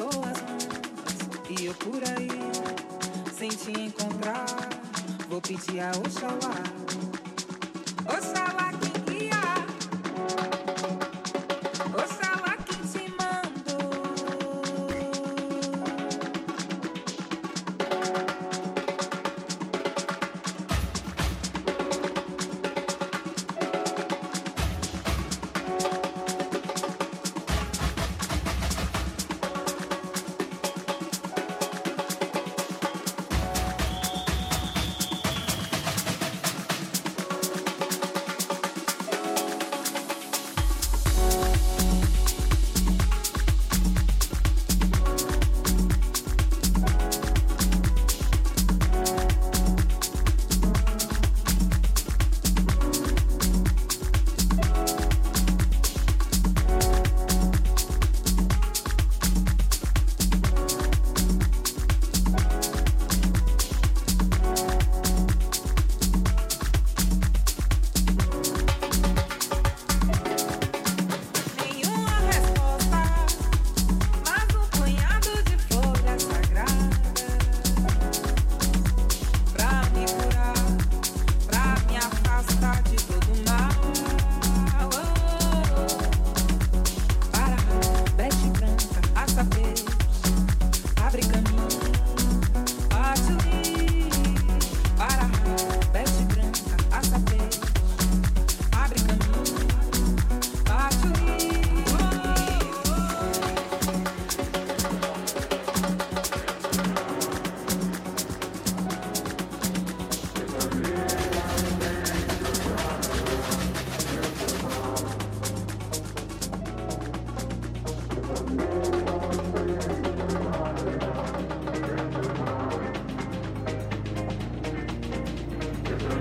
pessoas e eu por aí, sem te encontrar, vou pedir a Oxalá.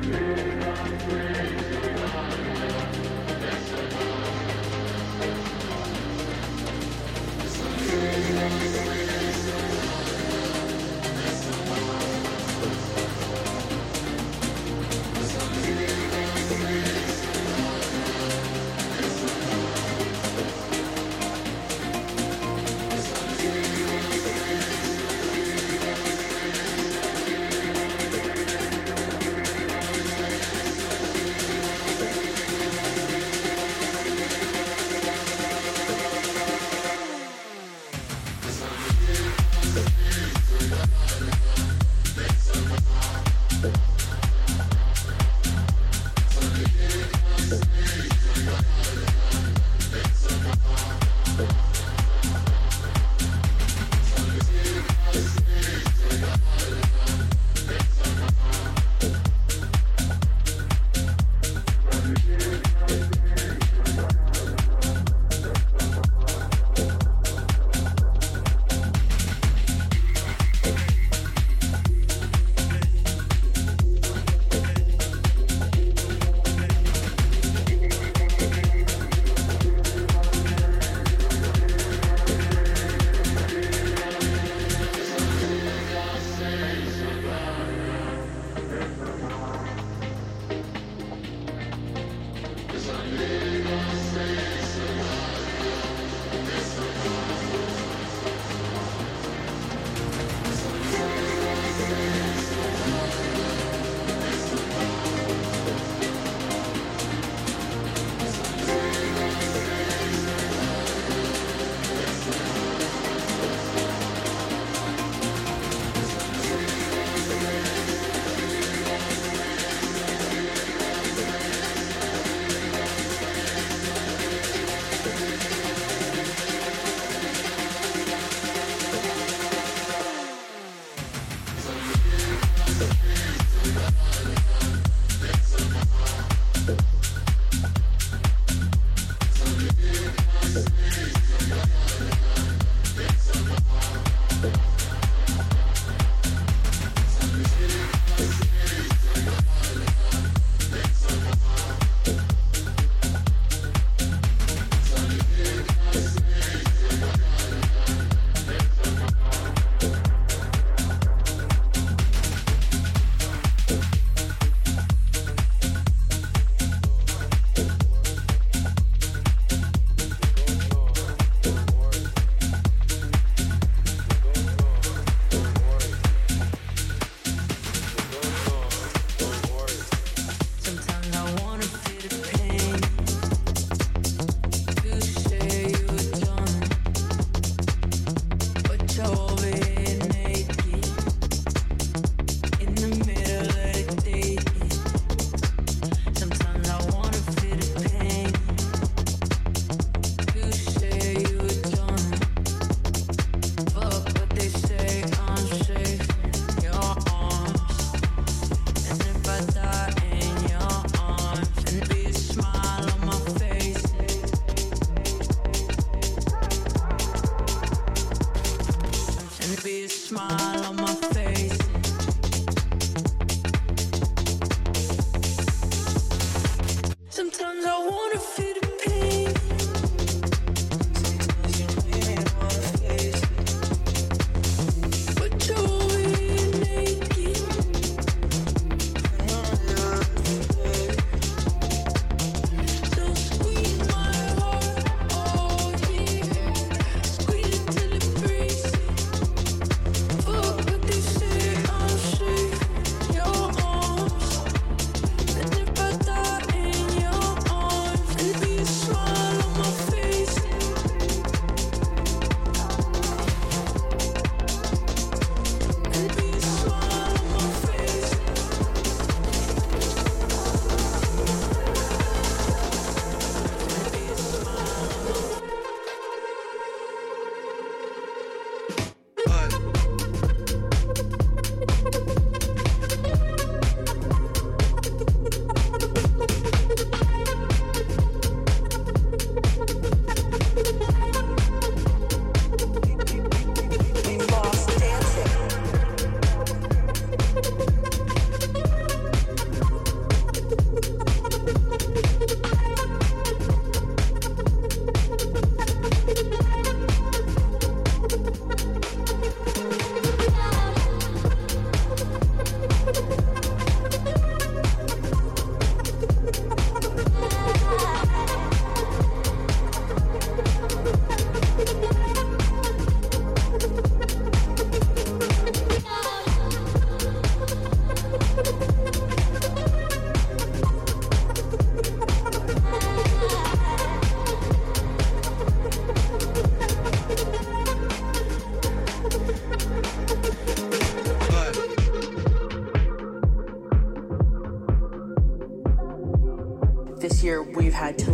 Music.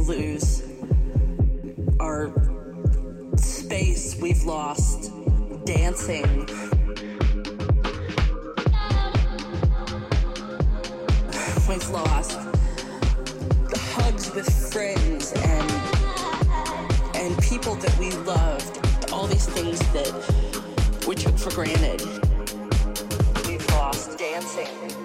Lose, our space we've lost dancing. We've lost hugs with friends and and people that we loved, all these things that we took for granted. We've lost dancing.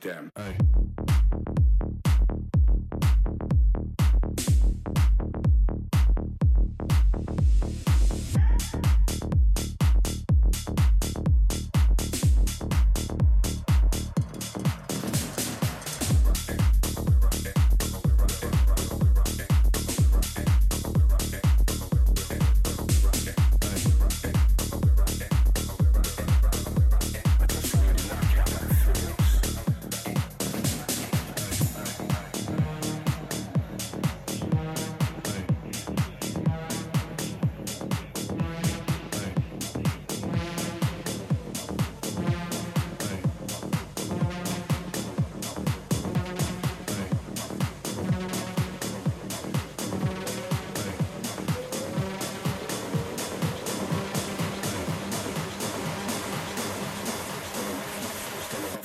them. Hey.